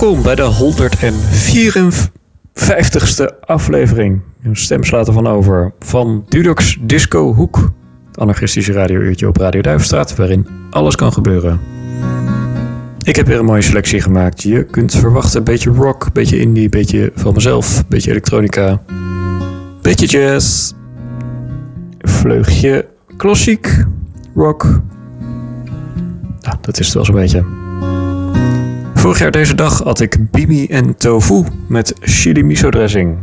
Welkom bij de 154ste aflevering. Een stem slaat ervan over. Van Dudox Disco Hoek. Het anarchistische radiouurtje op Radio Duivenstraat, waarin alles kan gebeuren. Ik heb weer een mooie selectie gemaakt. Je kunt verwachten een beetje rock, een beetje indie, een beetje van mezelf, een beetje elektronica, een beetje jazz, een vleugje klassiek rock. Nou, dat is het wel zo'n beetje. Vorig jaar deze dag at ik bimi en tofu met chili miso dressing.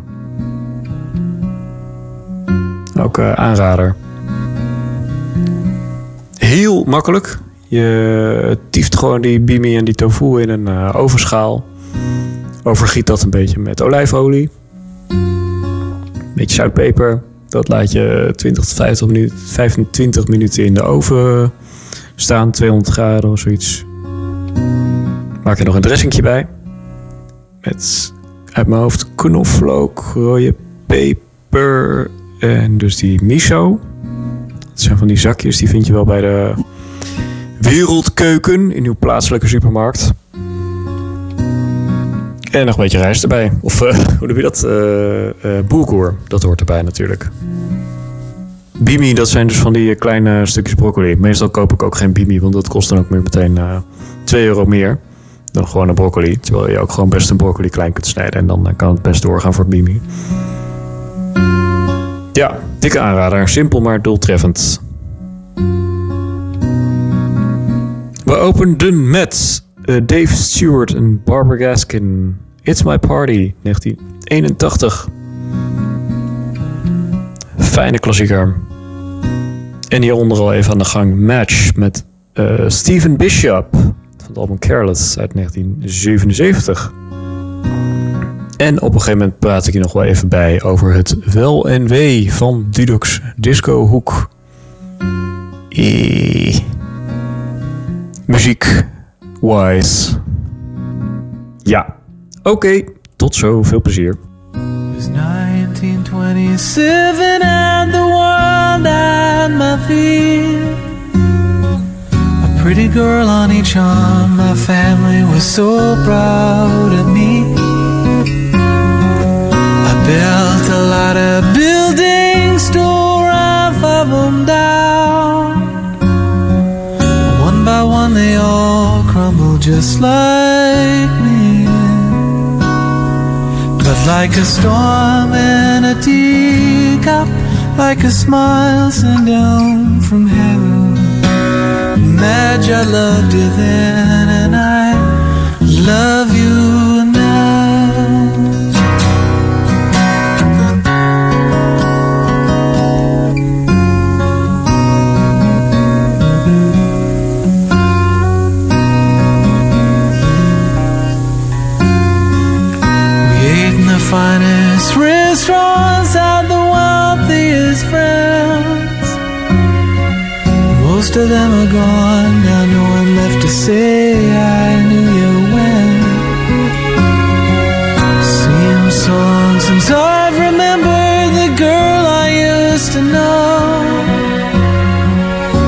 Ook eh, aanrader. Heel makkelijk. Je tieft gewoon die bimi en die tofu in een eh, ovenschaal. Overgiet dat een beetje met olijfolie. Beetje zoutpeper. Dat laat je 20 tot minuten, 25 minuten in de oven staan. 200 graden of zoiets. Maak er nog een dressingje bij. Met uit mijn hoofd knoflook, rode peper en dus die miso. Dat zijn van die zakjes, die vind je wel bij de wereldkeuken in uw plaatselijke supermarkt. En nog een beetje rijst erbij. Of eh, hoe noem je dat? Uh, dat hoort erbij natuurlijk. Bimi, dat zijn dus van die kleine stukjes broccoli. Meestal koop ik ook geen bimi, want dat kost dan ook meer meteen 2 euro meer dan gewoon een broccoli. Terwijl je ook gewoon best een broccoli klein kunt snijden. En dan eh, kan het best doorgaan voor bimi. Ja, dikke aanrader. Simpel maar doeltreffend. We openden met eh, Dave Stewart en Barbara Gaskin. It's My Party, 1981. Fijne klassieker. En hieronder al even aan de gang Match met eh, Steven Bishop van het album Careless uit 1977. En op een gegeven moment praat ik hier nog wel even bij over het wel en wee van Dudok's Disco Hoek. Eh. Muziek wise. Ja. Oké, tot zo. Veel plezier. It was 1927 and the world at my feet. Pretty girl on each arm, my family was so proud of me. I built a lot of buildings, tore half of them down. One by one they all crumbled just like me. But like a storm in a teacup, like a smile sent down from heaven. Imagine I loved you then, and I love you now. We ate in the finest restaurants, had the wealthiest friends. Most of them are gone, now no one left to say I knew you when. Same song since I've remembered the girl I used to know.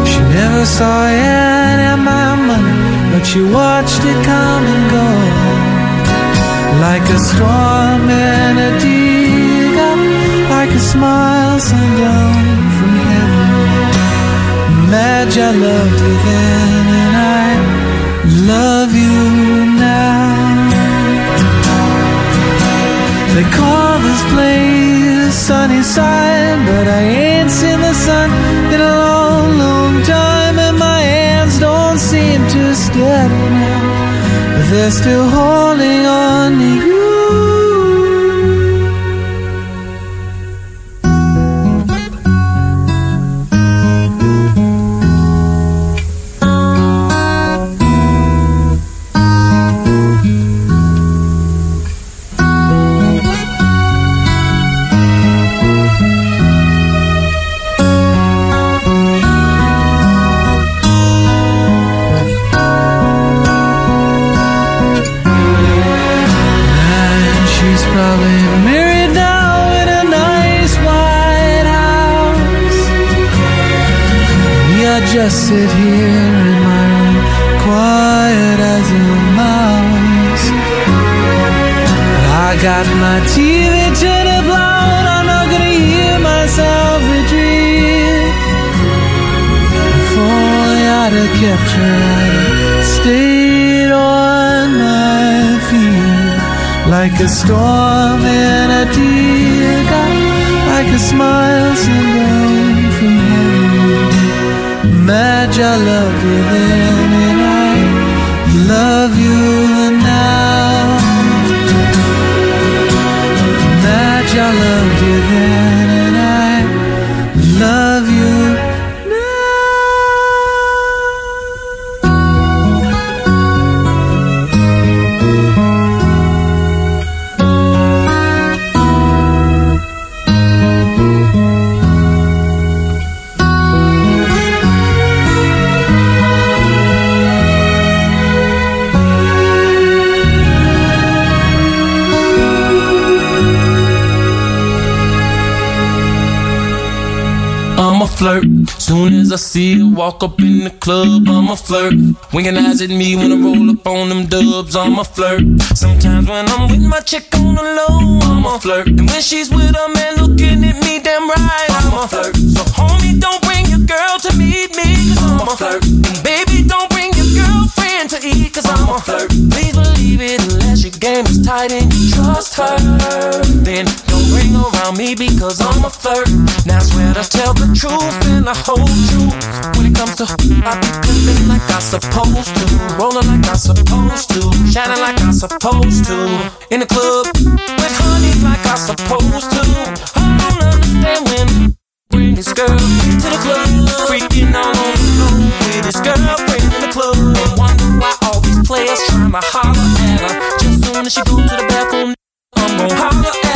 She never saw it in my money, but she watched it come and go like a storm in a teacup, like a smile sent down. Imagine I loved you then, and I love you now. They call this place sunny side, but I ain't seen the sun in a long, long time, and my hands don't seem to steady now but they're still holding on to you. Like a storm in a teacup, like a smile sent down from heaven. Imagine I loved you then, Soon as I see her walk up in the club, I'ma flirt. Winking eyes at me when I roll up on them dubs, I'ma flirt. Sometimes when I'm with my chick on the low, I'ma flirt. And when she's with a man looking at me damn right, I'ma flirt. So homie, don't bring your girl to meet me, cause I'ma flirt. And baby, don't bring your girlfriend to eat, cause I'ma flirt. Please believe it game is tight and you trust her. Then don't bring her around me because I'm a flirt. Now I swear to tell the truth and the whole truth. When it comes to I be living like I supposed to, rolling like I supposed to, shining like I supposed to, in the club with honey like I supposed to. I don't understand when bring this girl to the club, freaking out on the floor with this girlfriend in the club. Wonder why all these players trying to holler. Soon she go to the bathroom, I'm gon' holler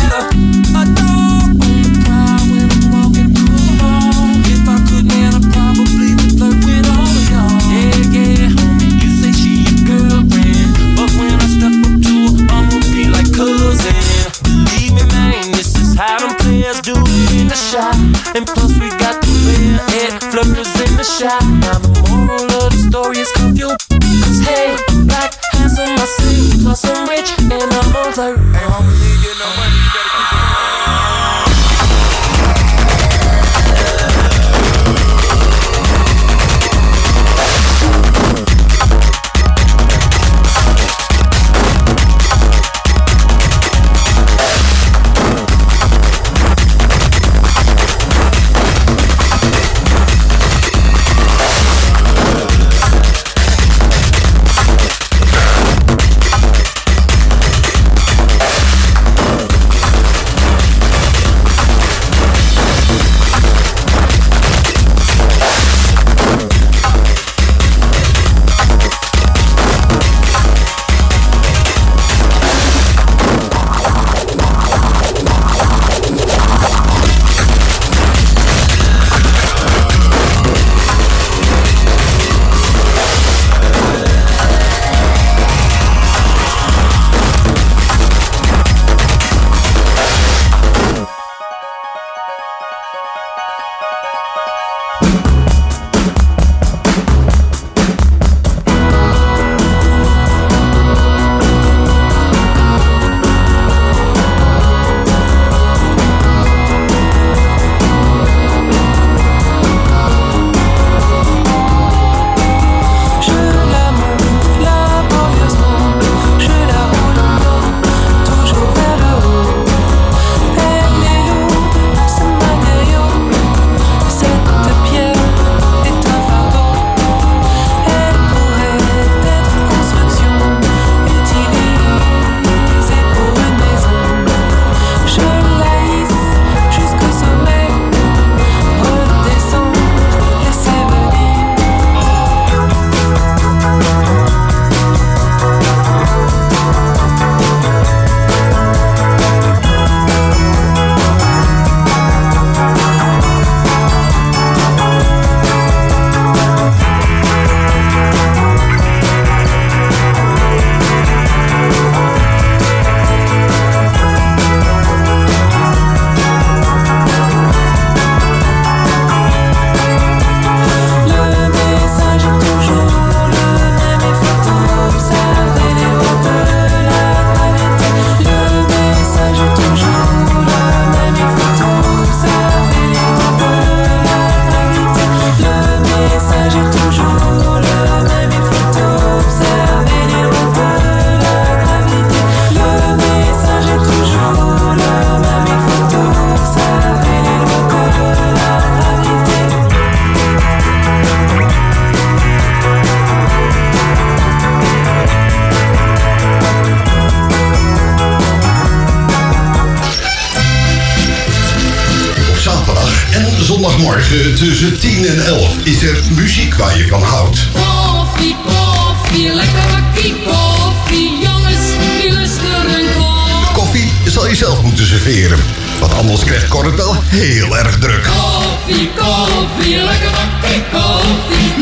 zelf moeten serveren. Want anders krijgt Cor het wel heel erg druk. Koffie, koffie, lekker bakkie koffie.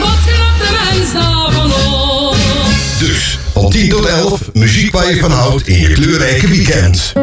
Dus van 10 tot 11 muziek waar je van houdt in je kleurrijke weekend.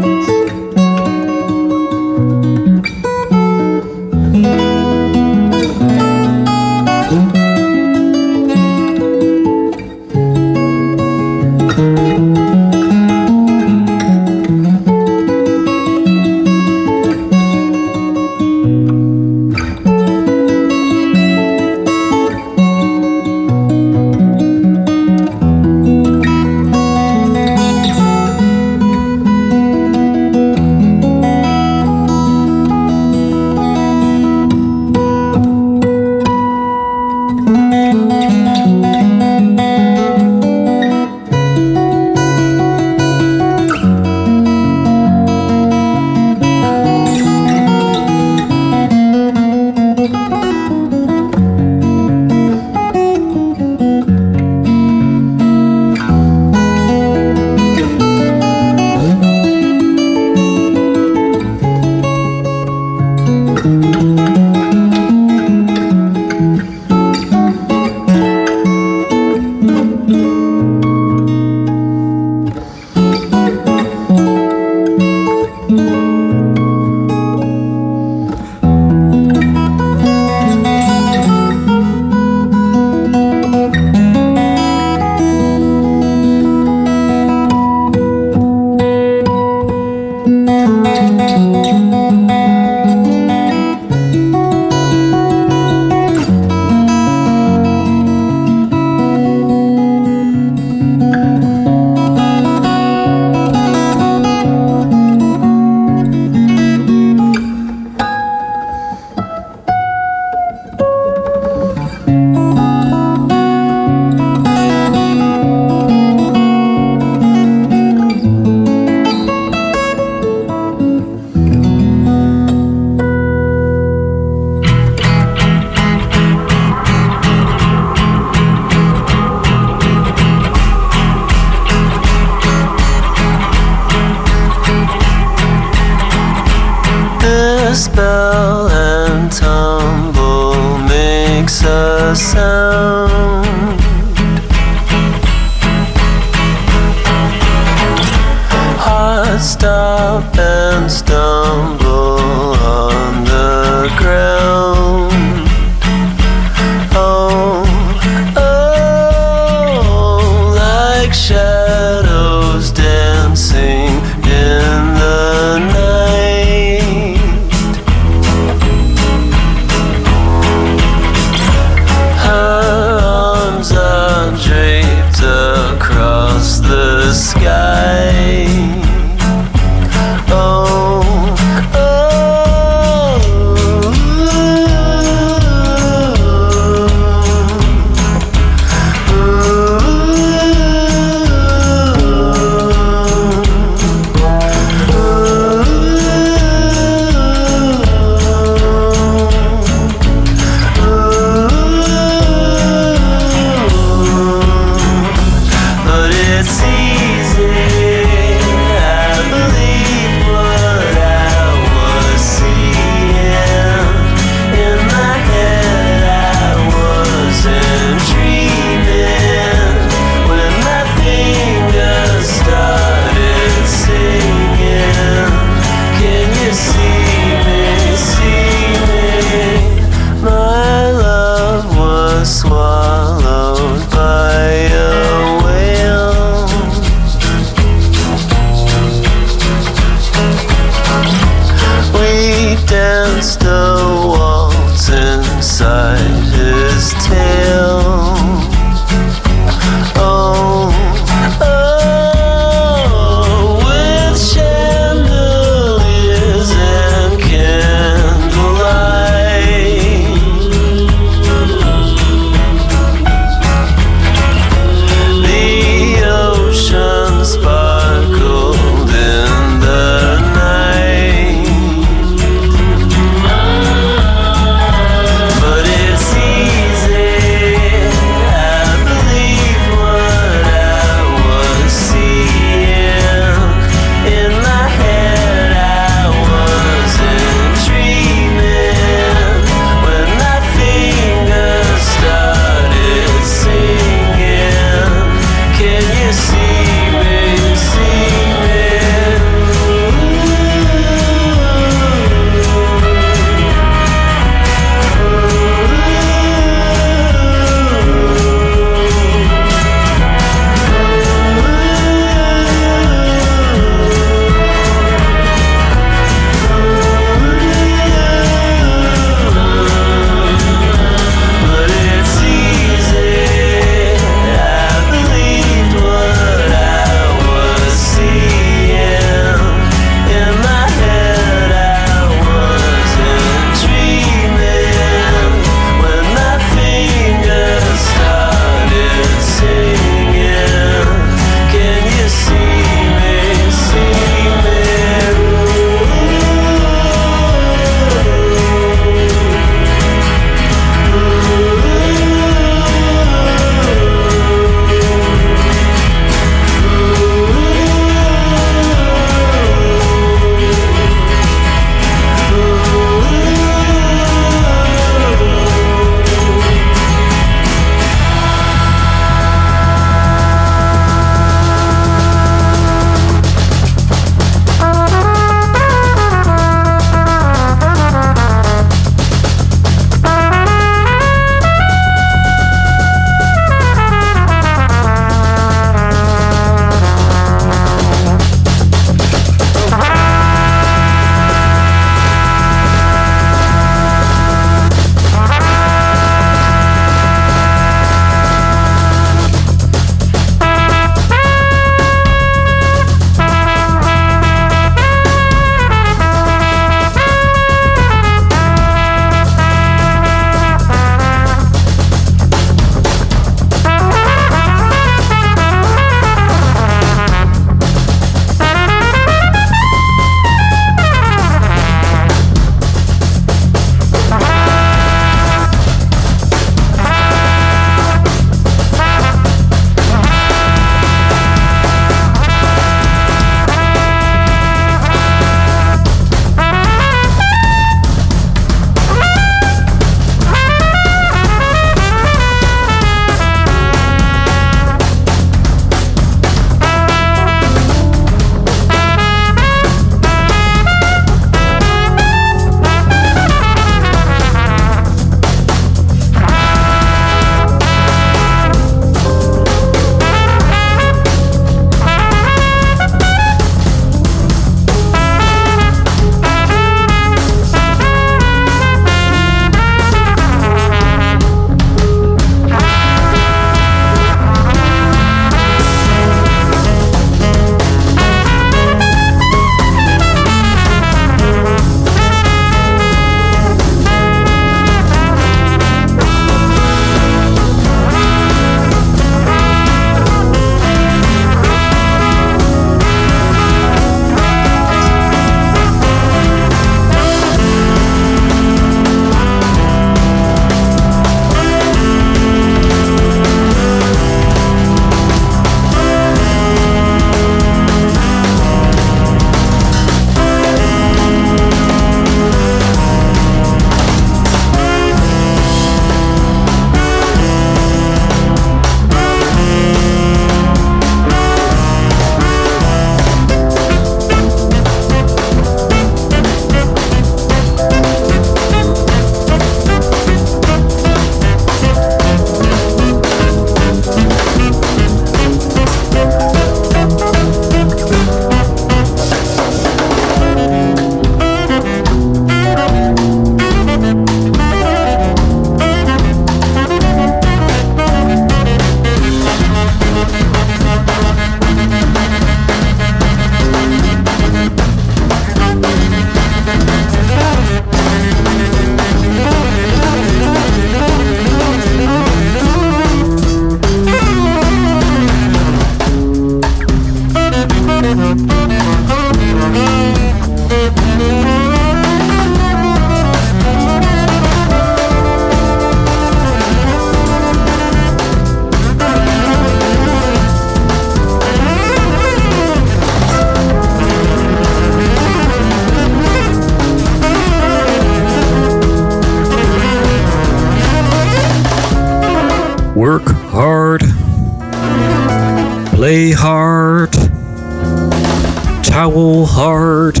Towel Hard.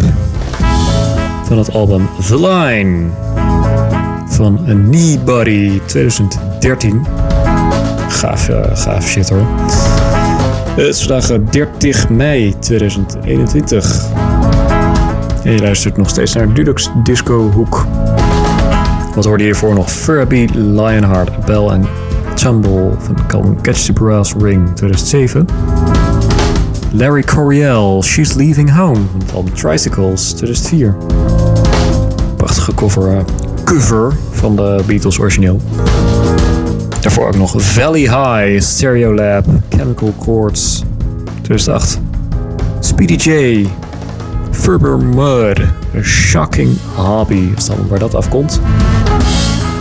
Van het album The Line. Van Anybody 2013. Gaaf, eh, gaaf shit hoor. Het is vandaag eh, 30 mei 2021. En je luistert nog steeds naar Dudux Disco Hoek. Wat hoorde je hiervoor nog? Furby, Lionheart, Bell en Tumble van album Catch the Brass Ring 2007. Larry Coryell, She's Leaving Home van Tricycles 2004. Prachtige cover, eh, cover van de Beatles origineel. Daarvoor ook nog Valley High, Stereolab, Chemical Chords 2008. Speedy J, Ferber Mud, A Shocking Hobby, is dan waar dat afkomt.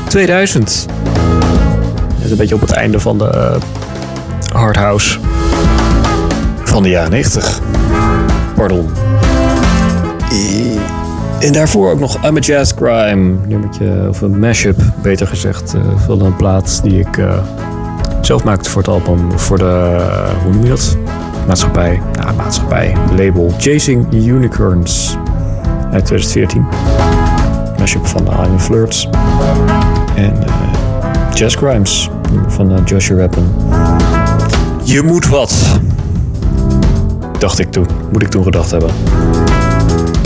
2000. Net een beetje op het einde van de uh, hardhouse van de jaren 90. Pardon. En daarvoor ook nog I'm a Jazz Crime. Nummertje, of een mashup, beter gezegd, uh, van een plaat die ik uh, zelf maakte voor het album. Voor de, hoe noem je dat? Maatschappij. Ja, maatschappij. Label Chasing Unicorns uit 2014. Mashup van Iron Flirts. En uh, Jazz Crimes van Joshua Rappen. Je moet wat. Dacht ik toen. Moet ik toen gedacht hebben.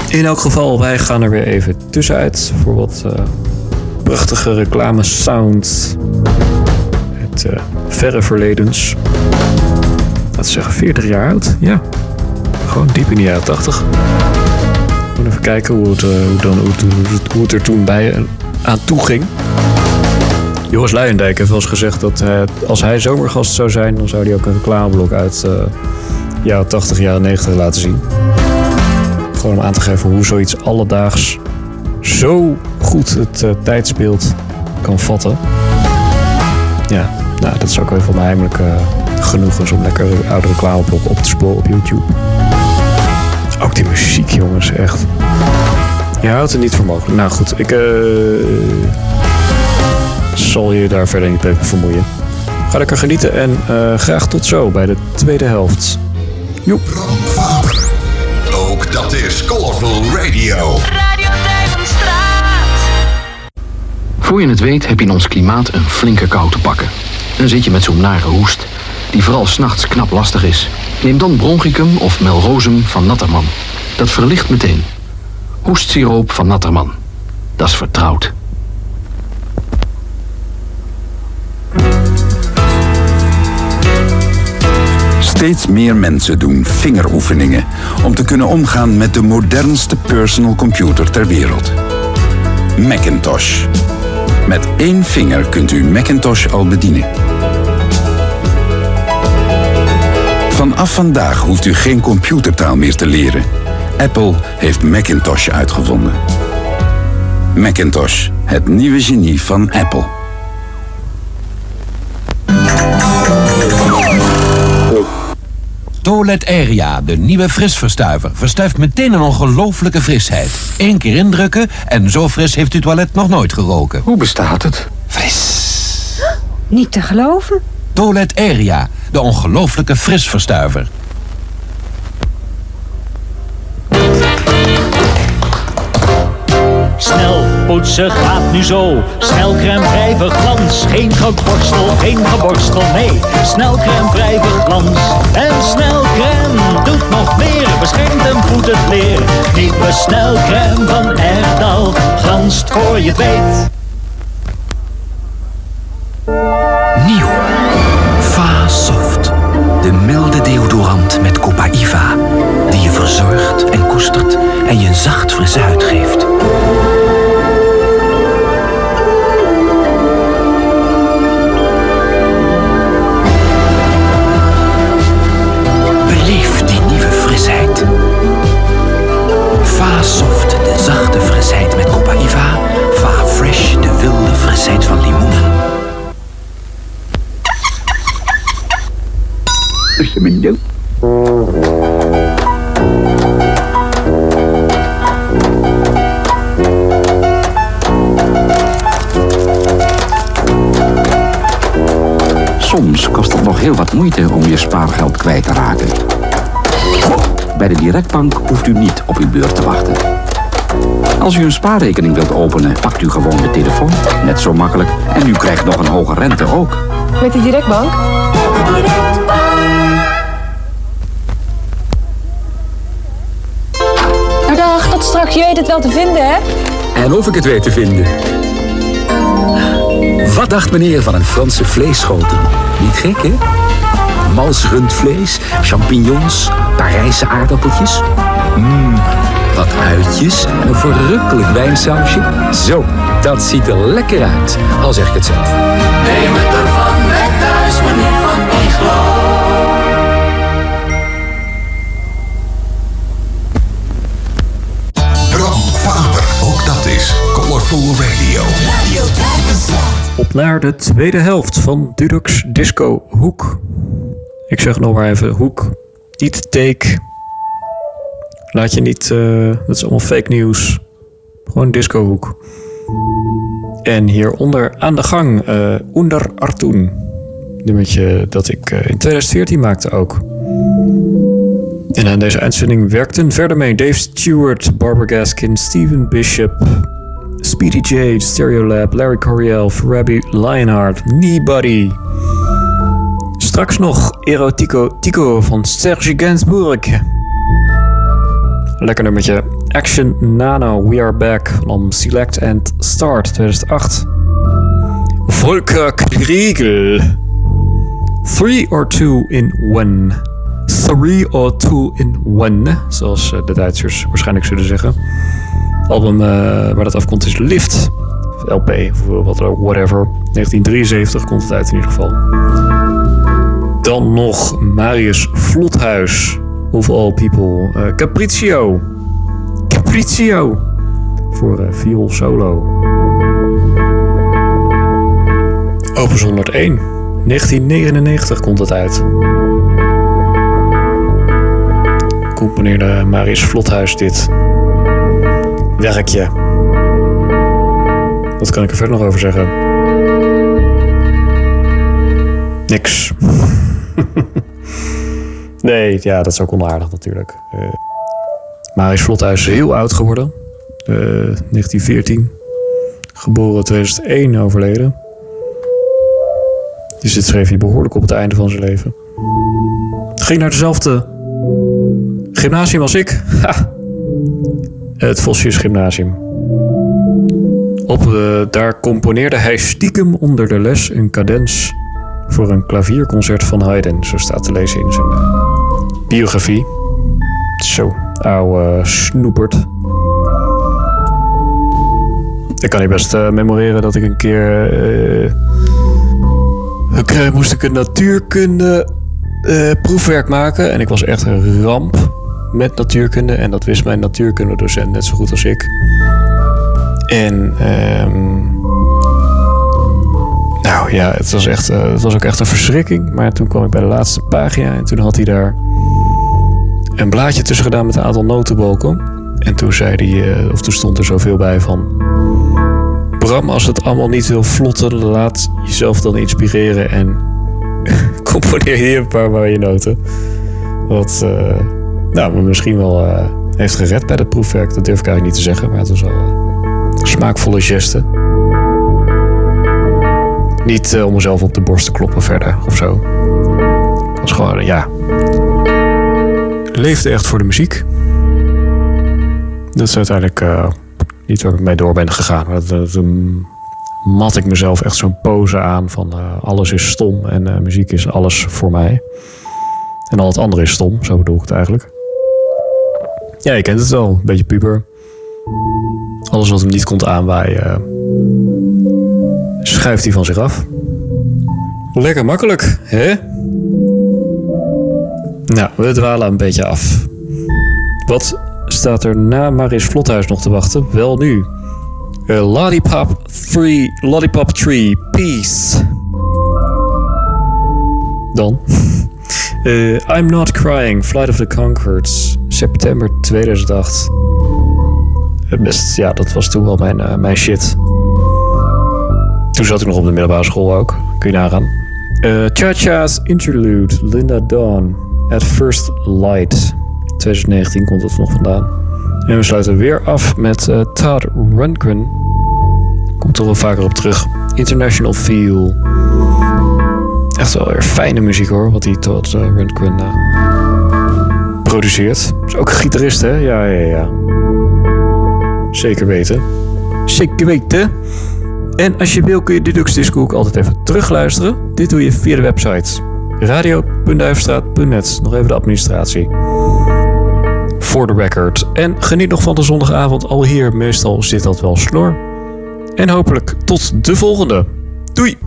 In elk geval, wij gaan er weer even tussenuit voor wat uh, prachtige reclame sound. Het uh, verre verledens. Laten we zeggen 40 jaar oud. Ja, gewoon diep in de jaren 80. Even kijken hoe het, uh, hoe dan, het er toen bij aan toe ging. Joris Luijendijk heeft wel eens gezegd dat als hij zomergast zou zijn, dan zou hij ook een reclameblok uit jaren 80, jaren 90 laten zien. Gewoon om aan te geven hoe zoiets alledaags zo goed het uh, tijdsbeeld kan vatten. Ja, nou, dat is ook even van mijn heimelijk uh, genoegens om lekker oude reclameblok op te sporen op YouTube. Ook die muziek, jongens, echt. Je houdt het niet voor mogelijk. Nou goed, ik uh, zal je daar verder niet mee vermoeien. Ga lekker genieten en graag tot zo bij de tweede helft. Joep. Ook dat is Colorful Radio. Radio. Voor je het weet heb je in ons klimaat een flinke kou te pakken. En dan zit je met zo'n nare hoest, die vooral s'nachts knap lastig is. Neem dan bronchicum of melrosum van Natterman. Dat verlicht meteen. Hoestsiroop van Natterman. Dat is vertrouwd. Steeds meer mensen doen vingeroefeningen om te kunnen omgaan met de modernste personal computer ter wereld. Macintosh. Met één vinger kunt u Macintosh al bedienen. Vanaf vandaag hoeft u geen computertaal meer te leren. Apple heeft Macintosh uitgevonden. Macintosh, het nieuwe genie van Apple. Toilet Area, de nieuwe frisverstuiver. Verstuift meteen een ongelofelijke frisheid. Eén keer indrukken en zo fris heeft uw toilet nog nooit geroken. Hoe bestaat het? Fris. Niet te geloven. Toilet Area, de ongelofelijke frisverstuiver. Snel poetsen gaat nu zo. Snel crème vrij glans. Geen geborstel, geen geborstel, nee. Snel crème vrij glans. En snel crème doet nog meer. Beschermt en voedt het leer. Nieuwe snel crème van Erdal. Glanst voor je het weet. Nieuw. Va Soft. De milde deodorant met Copaiva. Die je verzorgt en koestert en je een zacht frisse huid geeft. Soft, de zachte frisheid met Copaiva. Va Fresh, de wilde frisheid van limoenen. Soms kost kost nog heel wat moeite om je spaargeld kwijt te raken. Bij de Directbank hoeft u niet op uw beurt te wachten. Als u een spaarrekening wilt openen, pakt u gewoon de telefoon. Net zo makkelijk. En u krijgt nog een hoge rente ook. Met de Directbank? Nou dag, tot straks. Je weet het wel te vinden, hè? En of ik het weet te vinden. Wat dacht meneer van een Franse vleesschotel? Niet gek, hè? Mals rundvlees, champignons, Parijse aardappeltjes. Mmm, wat uitjes en een verrukkelijk wijnsausje. Zo, dat ziet er lekker uit, al zeg ik het zelf. Neem het ervan met thuis, meneer Van Iglo. Bram Faber, ook dat is Colorful Radio. Op naar de tweede helft van Dudux Disco Hoek. Ik zeg nog maar even Hoek, niet Take. Laat je niet, eh, dat is allemaal fake nieuws. Gewoon Disco Hoek. En hieronder aan de gang, eh Onder Artoen. Nummertje dat ik eh, in 2014 maakte ook. En aan deze uitzending werkten verder mee Dave Stewart, Barbara Gaskin, Steven Bishop, Speedy J, Stereolab, Larry Coryell, Farabi Lionheart, Kneebody. Straks nog Erotico Tico van Serge Gainsbourg. Lekker nummertje. Action Nano, We Are Back van Select and Start 2008. Volker Kriegel. Three or two in one. Three or two in one, zoals eh, de Duitsers waarschijnlijk zullen zeggen. album eh, waar dat afkomt is Lift. LP, of whatever. 1973 komt het uit in ieder geval. Dan nog Marius Vlothuis. Of all people. eh, Capriccio. Capriccio. Voor eh viool solo. Opus 101. 1999 komt het uit. Componeerde Marius Vlothuis dit werkje. Wat kan ik er verder nog over zeggen? Niks. nee, ja, dat is ook onaardig natuurlijk. Eh Marius Vlothuis is heel oud geworden. Eh 1914. Geboren 2001, overleden. Dus dit schreef hij behoorlijk op het einde van zijn leven. Ging naar dezelfde gymnasium als ik. Het Vosjes Gymnasium. Op, eh, daar componeerde hij stiekem onder de les een cadens voor een klavierconcert van Haydn. Zo staat te lezen in zijn eh, biografie. Zo, ouwe snoepert. Ik kan je best eh, memoreren dat ik een keer... keer moest ik een natuurkunde proefwerk maken. En ik was echt een ramp met natuurkunde. En dat wist mijn natuurkundedocent net zo goed als ik. En ehm, ja, het was, echt, eh, het was ook echt een verschrikking. Maar toen kwam ik bij de laatste pagina en toen had hij daar een blaadje tussen gedaan met een aantal notenbalken. En toen zei hij, eh, of toen stond er zoveel bij van. Bram, als het allemaal niet wil vlotten, laat jezelf dan inspireren en componeer hier een paar mooie noten. Wat eh, nou, me misschien wel heeft gered bij dat proefwerk. Dat durf ik eigenlijk niet te zeggen, maar het was wel smaakvolle geste. Niet eh, om mezelf op de borst te kloppen verder of zo. Het was gewoon, eh, ja. Leefde echt voor de muziek. Dat is uiteindelijk eh, niet waar ik mee door ben gegaan. Dat- dat- toen mat ik mezelf echt zo'n pose aan van eh, alles is stom en eh, muziek is alles voor mij. En al het andere is stom, zo bedoel ik het eigenlijk. Ja, je kent het wel, een beetje puber. Alles wat hem niet komt aanwaaien, eh, schuift hij van zich af. Lekker makkelijk, hè? Nou, we dwalen een beetje af. Wat staat er na Maris Vlothuis nog te wachten? Wel nu. Eh, Lollipop 3, Lollipop 3, Peace. Dan. Eh, I'm Not Crying, Flight of the Conchords, september 2008. Eh, Best, ja, dat was toen wel mijn, mijn shit. Toen zat ik nog op de middelbare school ook, kun je nagaan. Eh, Cha-Cha's Interlude, Linda Dawn, At First Light. 2019 komt het nog vandaan. En we sluiten weer af met eh, Todd Rundgren. Komt er wel vaker op terug. International Feel. Echt wel weer fijne muziek hoor, wat die Todd uh, Rundgren produceert. Is ook een gitarist hè? Ja, ja, ja. Zeker weten. Zeker weten. En als je wil kun je Dudux Disco ook altijd even terugluisteren. Dit doe je via de website radio.duifstraat.net. Nog even de administratie. Voor de record. En geniet nog van de zondagavond al hier. Meestal zit dat wel snor. En hopelijk tot de volgende. Doei!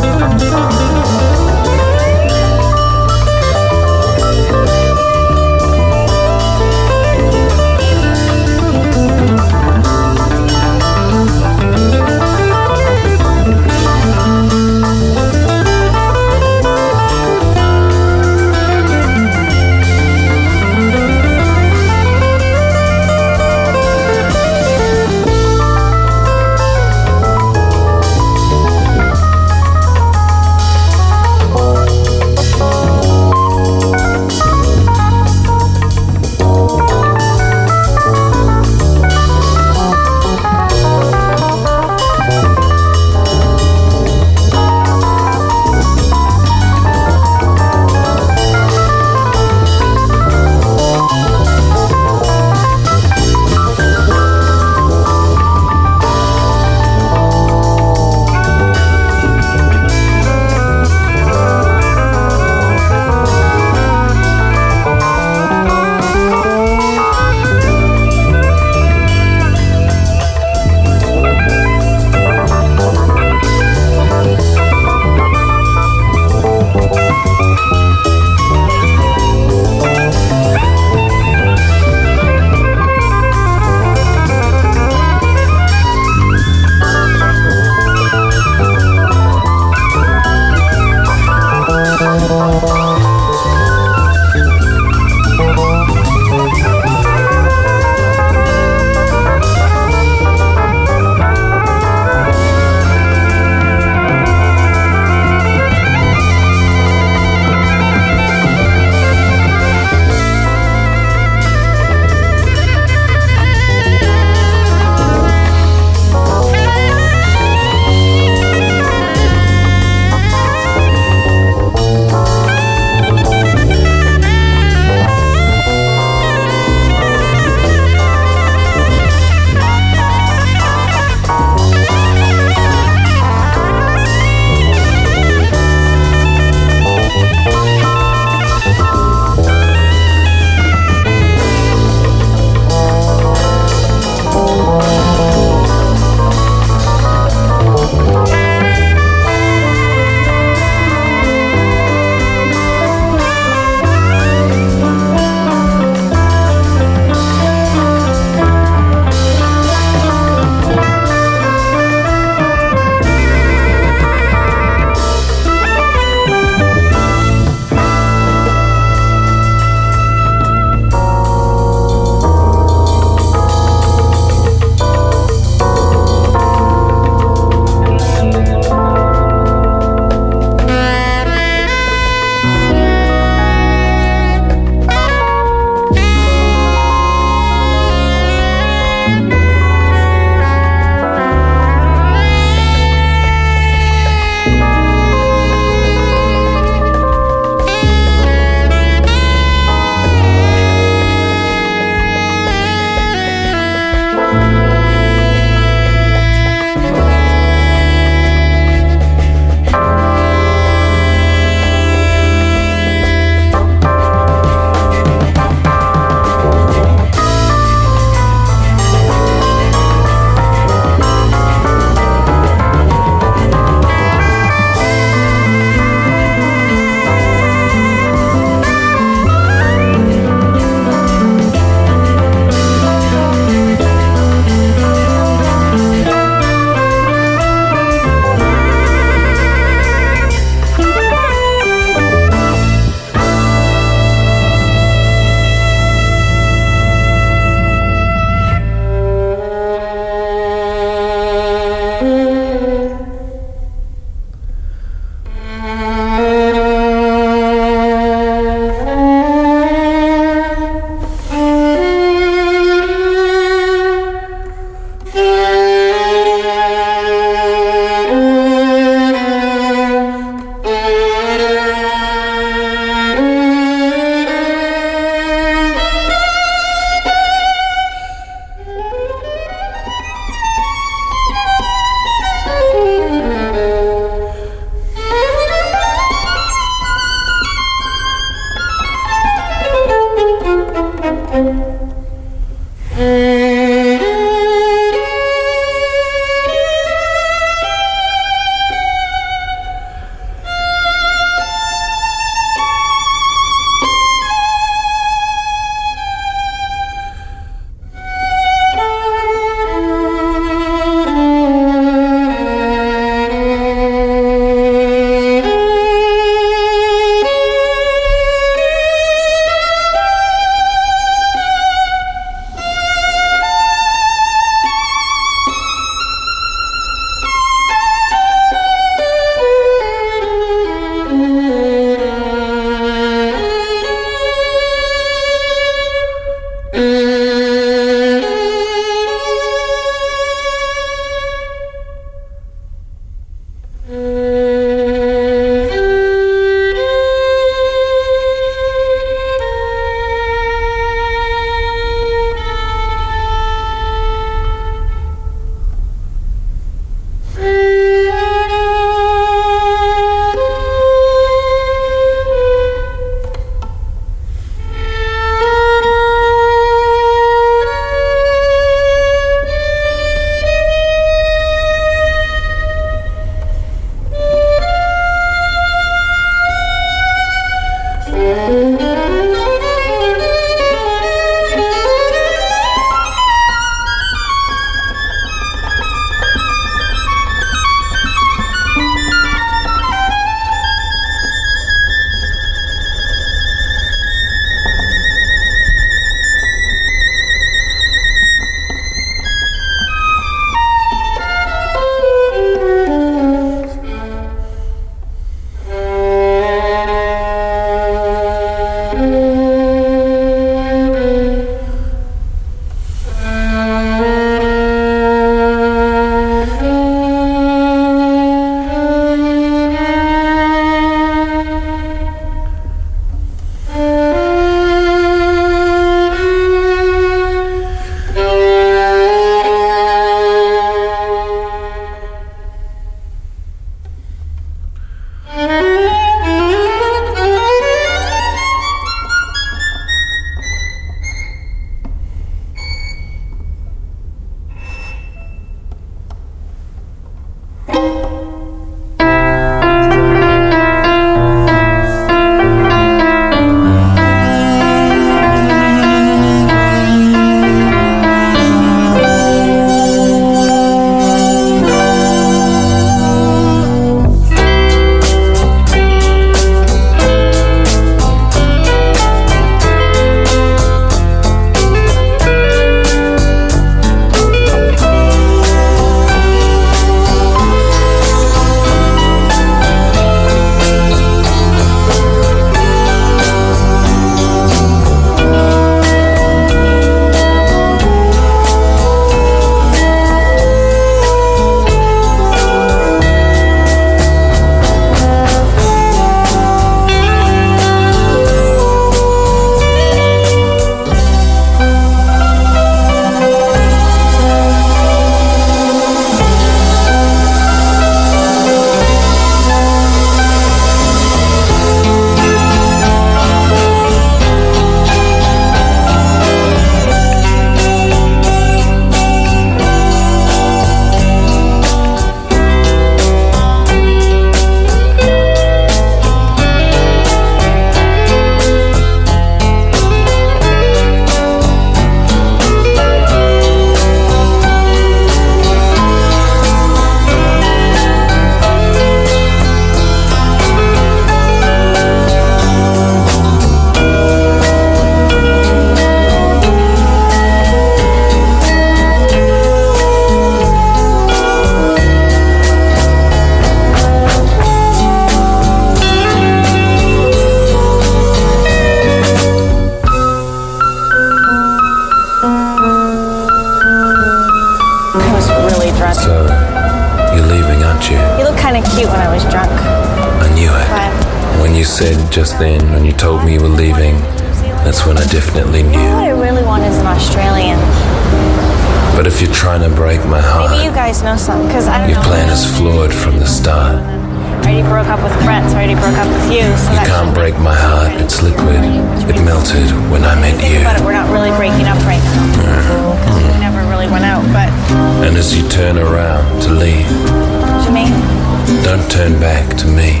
Turn back to me.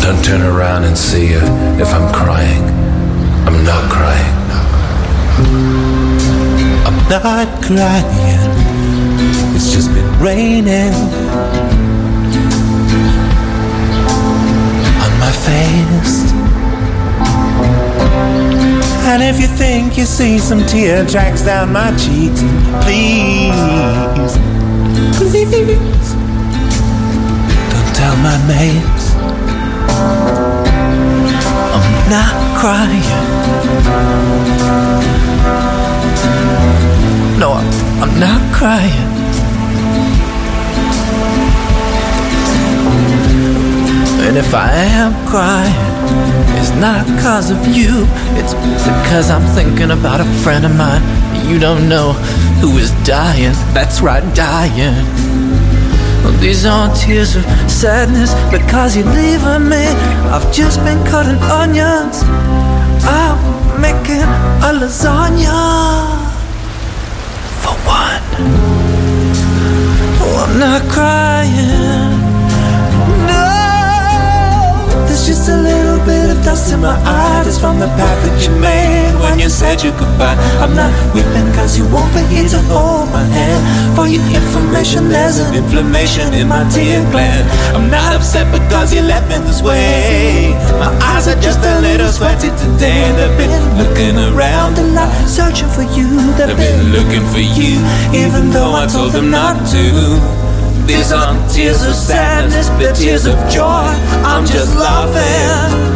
Don't turn around and see if I'm crying. I'm not crying. I'm not crying. It's just been raining on my face. And if you think you see some tear tracks down my cheeks, please, please, tell my mates. I'm not crying. No, I'm, I'm not crying. And if I am crying, it's not cause of you. It's because I'm thinking about a friend of mine you don't know who is dying. That's right, dying. Well, these aren't tears of sadness because you're leaving me. I've just been cutting onions. I'm making a lasagna for one. Oh, I'm not crying. Just a little bit of dust in my eye. That's from the path that you made when you said your goodbye. I'm not weeping cause you won't be here to hold my hand. For your information, there's an inflammation in my tear gland. I'm not upset because you left me this way. My eyes are just a little sweaty today. They've been looking around a lot, searching for you. They've been looking for you, even though I told them not to. These aren't tears of sadness, they're tears of joy. I'm just laughing.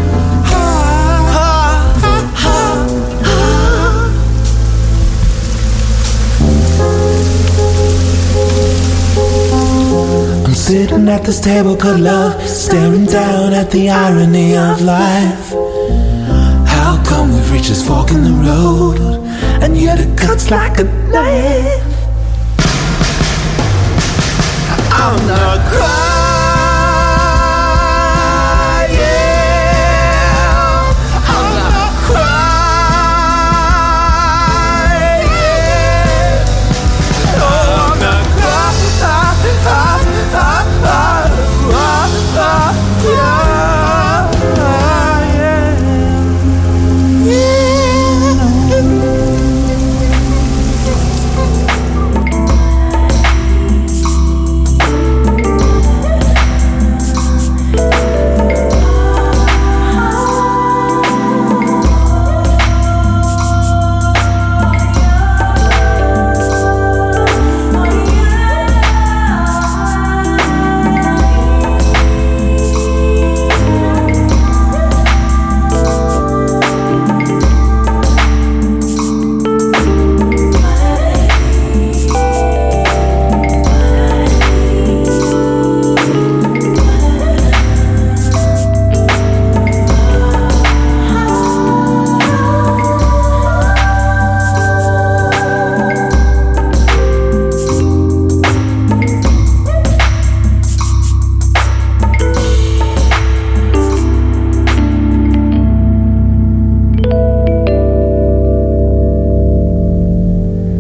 I'm sitting at this table called love, staring down at the irony of life. How come we've reached this fork in the road, and yet it cuts like a knife? I'm not crying.